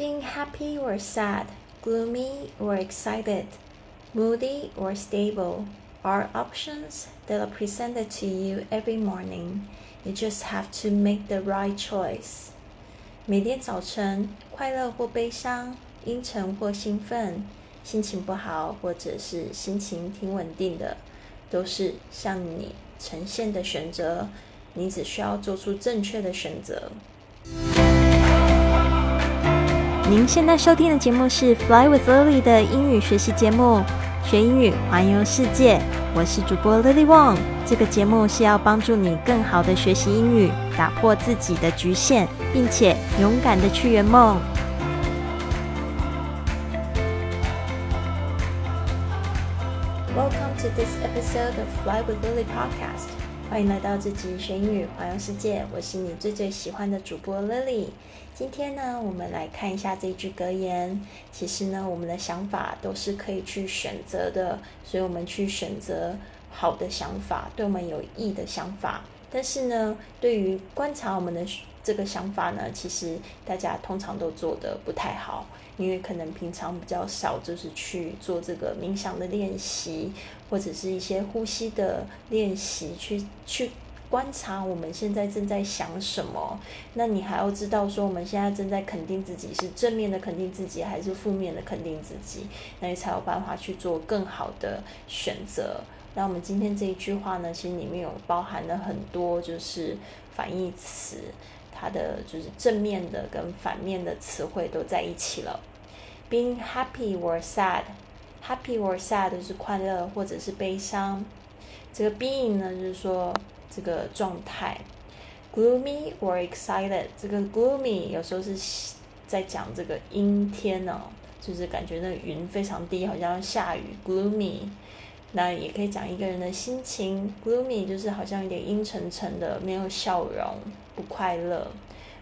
Being happy or sad, gloomy or excited, moody or stable are options that are presented to you every morning. You just have to make the right choice. 每天早晨，快乐或悲伤，阴沉或兴奋，心情不好或者是心情挺稳定的，都是向你呈现的选择。你只需要做出正确的选择。 您现在收听的节目是《Fly with Lily》的英语学习节目，学英语环游世界。我是主播 Lily Wong。这个节目是要帮助你更好的学习英语，打破自己的局限，并且勇敢的去圆梦。Welcome to this episode of Fly with Lily podcast. 欢迎来到这集学英语环游世界，我是你最最喜欢的主播 Lily。今天呢，我们来看一下这一句格言。其实呢，我们的想法都是可以去选择的，所以我们去选择好的想法，对我们有益的想法。但是呢，对于观察我们的这个想法呢，其实大家通常都做的不太好，因为可能平常比较少，就是去做这个冥想的练习，或者是一些呼吸的练习，去去。观察我们现在正在想什么，那你还要知道说我们现在正在肯定自己是正面的肯定自己还是负面的肯定自己，那你才有办法去做更好的选择。那我们今天这一句话呢，其实里面有包含了很多就是反义词，它的就是正面的跟反面的词汇都在一起了。Being happy or sad，happy or sad 是快乐或者是悲伤。这个 being 呢，就是说。这个状态，gloomy or excited，这个 gloomy 有时候是在讲这个阴天哦，就是感觉那云非常低，好像要下雨，gloomy。那也可以讲一个人的心情，gloomy 就是好像有点阴沉沉的，没有笑容，不快乐。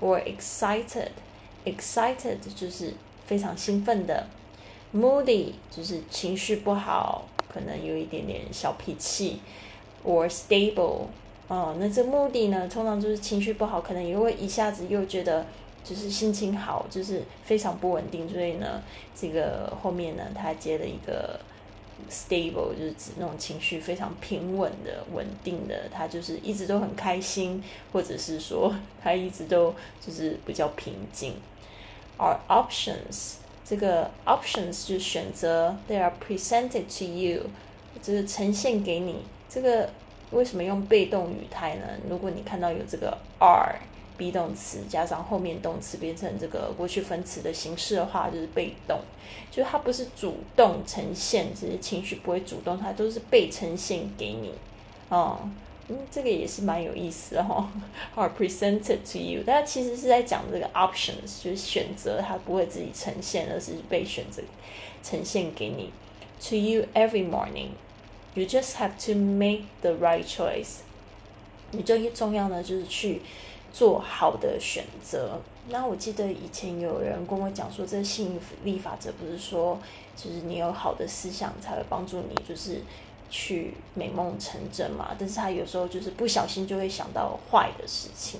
or excited，excited 就是非常兴奋的，moody 就是情绪不好，可能有一点点小脾气，or stable。哦，那这目的呢，通常就是情绪不好，可能也会一下子又觉得就是心情好，就是非常不稳定。所以呢，这个后面呢，他接了一个 stable，就是指那种情绪非常平稳的、稳定的，他就是一直都很开心，或者是说 他一直都就是比较平静。而 options，这个 options 就选择，they are presented to you，就是呈现给你这个。为什么用被动语态呢？如果你看到有这个 are be 动词加上后面动词变成这个过去分词的形式的话，就是被动，就是它不是主动呈现，只是情绪不会主动，它都是被呈现给你。哦，嗯，这个也是蛮有意思的哈。Are presented to you，但其实是在讲这个 options，就是选择，它不会自己呈现，而是被选择呈现给你。To you every morning。You just have to make the right choice。你最重要呢，就是去做好的选择。那我记得以前有人跟我讲说，这个吸引力法则不是说，就是你有好的思想才会帮助你，就是去美梦成真嘛。但是他有时候就是不小心就会想到坏的事情。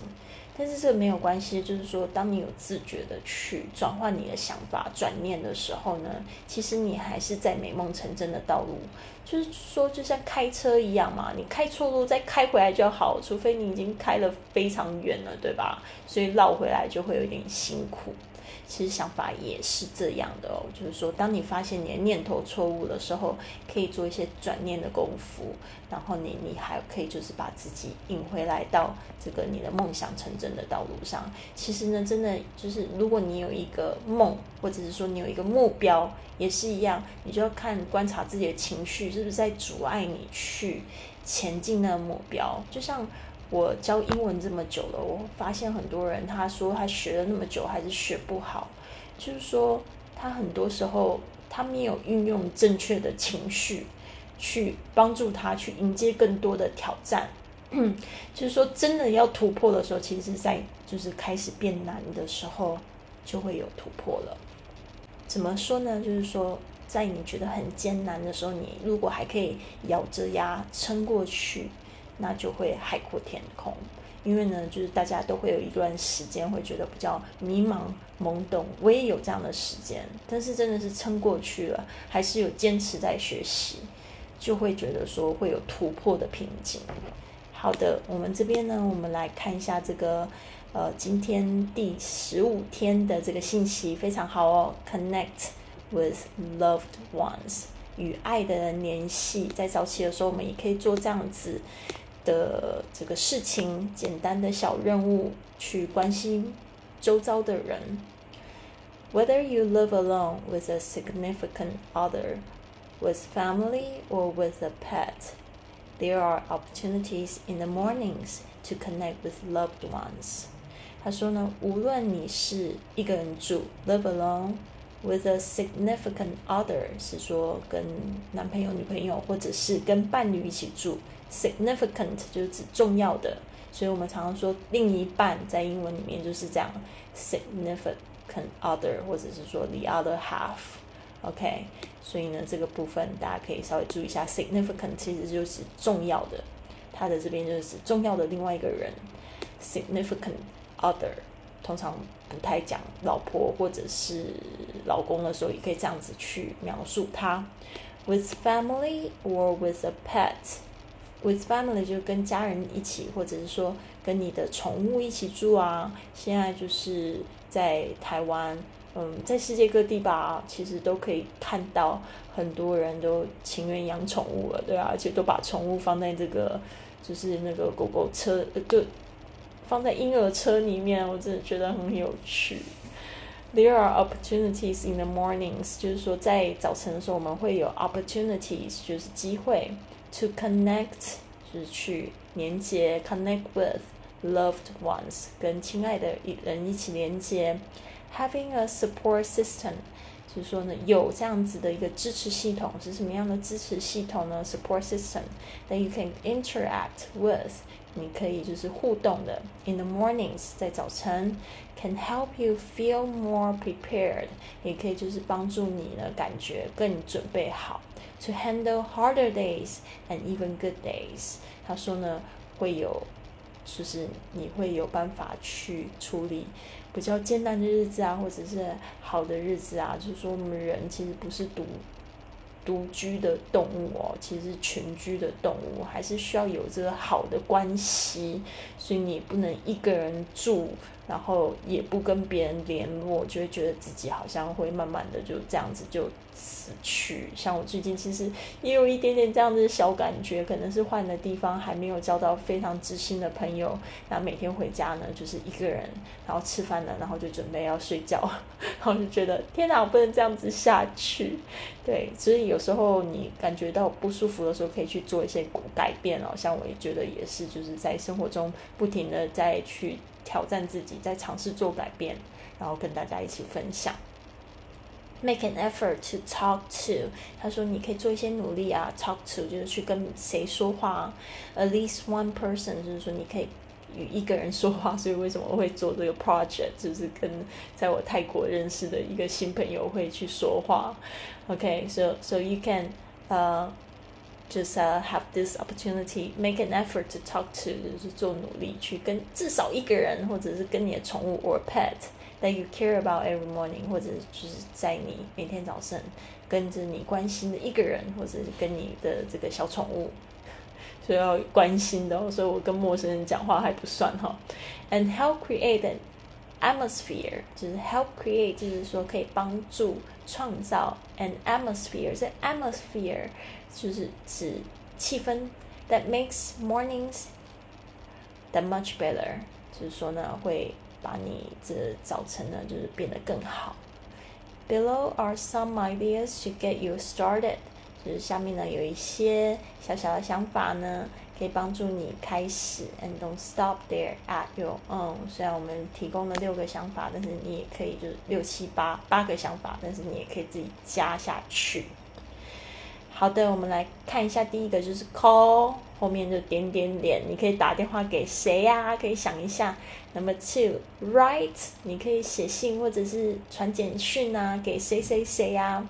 但是这个没有关系，就是说，当你有自觉的去转换你的想法、转念的时候呢，其实你还是在美梦成真的道路。就是说，就像开车一样嘛，你开错路再开回来就好，除非你已经开了非常远了，对吧？所以绕回来就会有点辛苦。其实想法也是这样的哦，就是说，当你发现你的念头错误的时候，可以做一些转念的功夫，然后你你还可以就是把自己引回来到这个你的梦想成真的道路上。其实呢，真的就是如果你有一个梦，或者是说你有一个目标，也是一样，你就要看观察自己的情绪是不是在阻碍你去前进那个目标，就像。我教英文这么久了，我发现很多人他说他学了那么久还是学不好，就是说他很多时候他没有运用正确的情绪去帮助他去迎接更多的挑战。就是说真的要突破的时候，其实在就是开始变难的时候就会有突破了。怎么说呢？就是说在你觉得很艰难的时候，你如果还可以咬着牙撑过去。那就会海阔天空，因为呢，就是大家都会有一段时间会觉得比较迷茫、懵懂。我也有这样的时间，但是真的是撑过去了，还是有坚持在学习，就会觉得说会有突破的瓶颈。好的，我们这边呢，我们来看一下这个，呃，今天第十五天的这个信息非常好哦。Connect with loved ones，与爱的人联系。在早起的时候，我们也可以做这样子的这个事情，简单的小任务，去关心周遭的人。Whether you live alone with a significant other, with family, or with a pet. There are opportunities in the mornings to connect with loved ones。他说呢，无论你是一个人住，live alone with a significant other，是说跟男朋友、女朋友，或者是跟伴侣一起住。significant 就是指重要的，所以我们常常说另一半，在英文里面就是这样，significant other，或者是说 the other half。OK，所以呢，这个部分大家可以稍微注意一下，significant 其实就是重要的，它的这边就是指重要的另外一个人，significant other，通常不太讲老婆或者是老公的时候，也可以这样子去描述他。With family or with a pet，with family 就跟家人一起，或者是说跟你的宠物一起住啊。现在就是在台湾。嗯，在世界各地吧，其实都可以看到很多人都情愿养宠物了，对啊，而且都把宠物放在这个就是那个狗狗车，就放在婴儿车里面，我真的觉得很有趣。There are opportunities in the mornings，就是说在早晨的时候，我们会有 opportunities，就是机会 to connect，就是去连接 connect with loved ones，跟亲爱的人一起连接。Having a support system，就 是说呢，有这样子的一个支持系统是什么样的支持系统呢？Support system that you can interact with，你可以就是互动的。In the mornings，在早晨，can help you feel more prepared，也可以就是帮助你呢感觉更准备好。To handle harder days and even good days，他说呢会有。就是你会有办法去处理比较艰难的日子啊，或者是好的日子啊。就是说，我们人其实不是独独居的动物哦，其实群居的动物还是需要有这个好的关系。所以你不能一个人住，然后也不跟别人联络，就会觉得自己好像会慢慢的就这样子就。死去，像我最近其实也有一点点这样子的小感觉，可能是换了地方，还没有交到非常知心的朋友。然后每天回家呢，就是一个人，然后吃饭了，然后就准备要睡觉，然后就觉得天哪，我不能这样子下去。对，所以有时候你感觉到不舒服的时候，可以去做一些改变哦。像我也觉得也是，就是在生活中不停的在去挑战自己，在尝试做改变，然后跟大家一起分享。Make an effort to talk to，他说你可以做一些努力啊。Talk to 就是去跟谁说话，at least one person 就是说你可以与一个人说话。所以为什么我会做这个 project，就是跟在我泰国认识的一个新朋友会去说话。OK，so so you can 呃 just have this opportunity，make an effort to talk to，就是做努力去跟至少一个人，或者是跟你的宠物 or pet。That you care about every morning，或者就是在你每天早上跟着你关心的一个人，或者是跟你的这个小宠物，所以要关心的。所以我跟陌生人讲话还不算哈。And help create an atmosphere，就是 help create，就是说可以帮助创造 an atmosphere。这 atmosphere 就是指气氛，that makes mornings that much better，就是说呢会。把你这早晨呢，就是变得更好。Below are some ideas to get you started，就是下面呢有一些小小的想法呢， 可以帮助你开始。And don't stop there at your own。虽然我们提供了六个想法，但是你也可以就是六七八八个想法，但是你也可以自己加下去。好的，我们来看一下第一个，就是 call 后面就点点点，你可以打电话给谁呀？可以想一下。Number two，write，你可以写信或者是传简讯啊，给谁谁谁呀。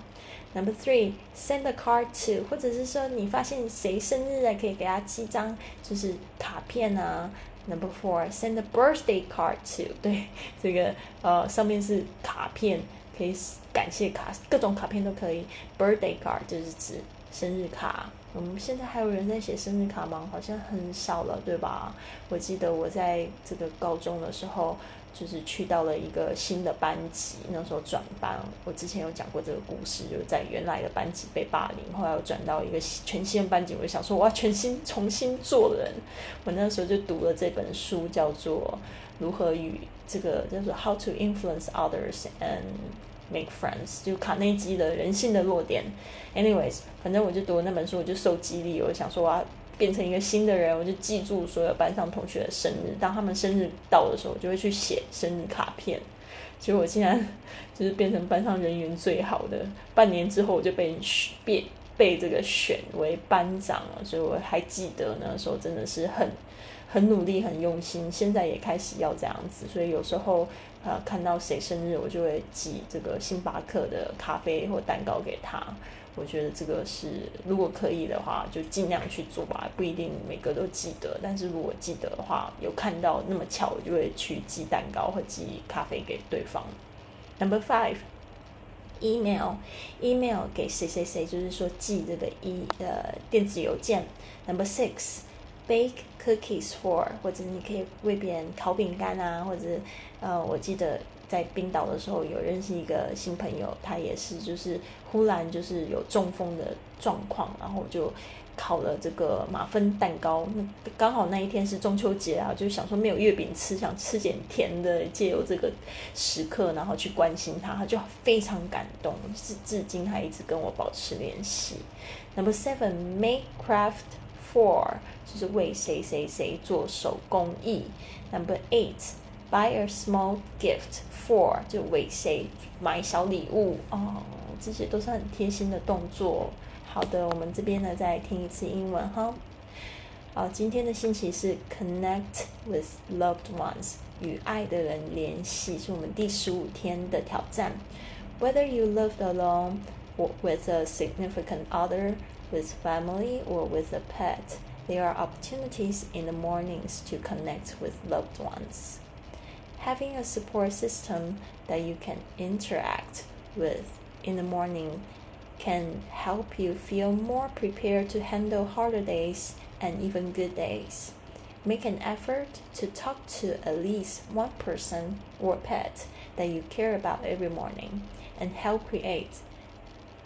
Number three，send a card to，或者是说你发现谁生日啊，可以给他寄张就是卡片啊，Number four, send a birthday card to 对这个呃上面是卡片，可以感谢卡，各种卡片都可以。Birthday card 就是指生日卡。我们现在还有人在写生日卡吗？好像很少了，对吧？我记得我在这个高中的时候。就是去到了一个新的班级，那时候转班。我之前有讲过这个故事，就是在原来的班级被霸凌，后来我转到一个全新的班级，我就想说我要全新重新做人。我那时候就读了这本书，叫做《如何与这个叫做 How to Influence Others and Make Friends》，就卡内基的人性的弱点。Anyways，反正我就读了那本书，我就受激励，我就想说我要。变成一个新的人，我就记住所有班上同学的生日。当他们生日到的时候，我就会去写生日卡片。结果我现在就是变成班上人缘最好的。半年之后，我就被被被这个选为班长了。所以我还记得那时候真的是很很努力、很用心。现在也开始要这样子。所以有时候呃看到谁生日，我就会寄这个星巴克的咖啡或蛋糕给他。我觉得这个是，如果可以的话，就尽量去做吧。不一定每个都记得，但是如果记得的话，有看到那么巧，我就会去寄蛋糕或寄咖啡给对方。Number five email，email 给谁谁谁，就是说寄这个一呃电子邮件。Number six，bake cookies for，或者你可以为别人烤饼干啊，或者呃，我记得。在冰岛的时候，有认识一个新朋友，他也是就是忽然就是有中风的状况，然后就烤了这个马芬蛋糕。那刚好那一天是中秋节啊，就想说没有月饼吃，想吃点甜的，借由这个时刻，然后去关心他，他就非常感动，至至今还一直跟我保持联系。Number seven, make craft for，就是为谁谁谁做手工艺。Number eight. Buy a small gift for 就为谁买小礼物哦，这些都是很贴心的动作。好的，我们这边呢再听一次英文哈。好，今天的星期是 Connect with loved ones 与爱的人联系，是我们第十五天的挑战。Whether you live alone or with a significant other, with family or with a pet, there are opportunities in the mornings to connect with loved ones having a support system that you can interact with in the morning can help you feel more prepared to handle harder days and even good days. Make an effort to talk to at least one person or pet that you care about every morning and help create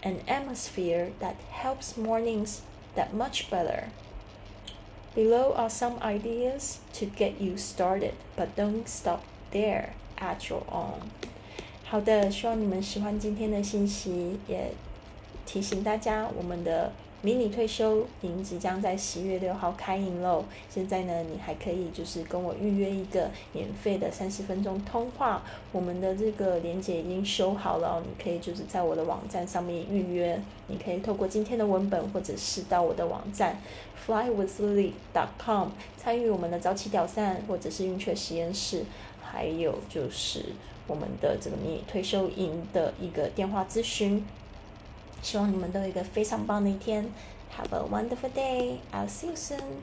an atmosphere that helps mornings that much better. Below are some ideas to get you started, but don't stop There at your own。好的，希望你们喜欢今天的信息，也 提醒大家，我们的迷你退休营即将在十月六号开营喽。现在呢，你还可以就是跟我预约一个免费的三十分钟通话。我们的这个链接已经修好了，你可以就是在我的网站上面预约。你可以透过今天的文本，或者是到我的网站 flywithlily.com 参与我们的早起挑战，或者是晕雀实验室。还有就是我们的这个迷你退休营的一个电话咨询，希望你们都有一个非常棒的一天。Have a wonderful day. I'll see you soon.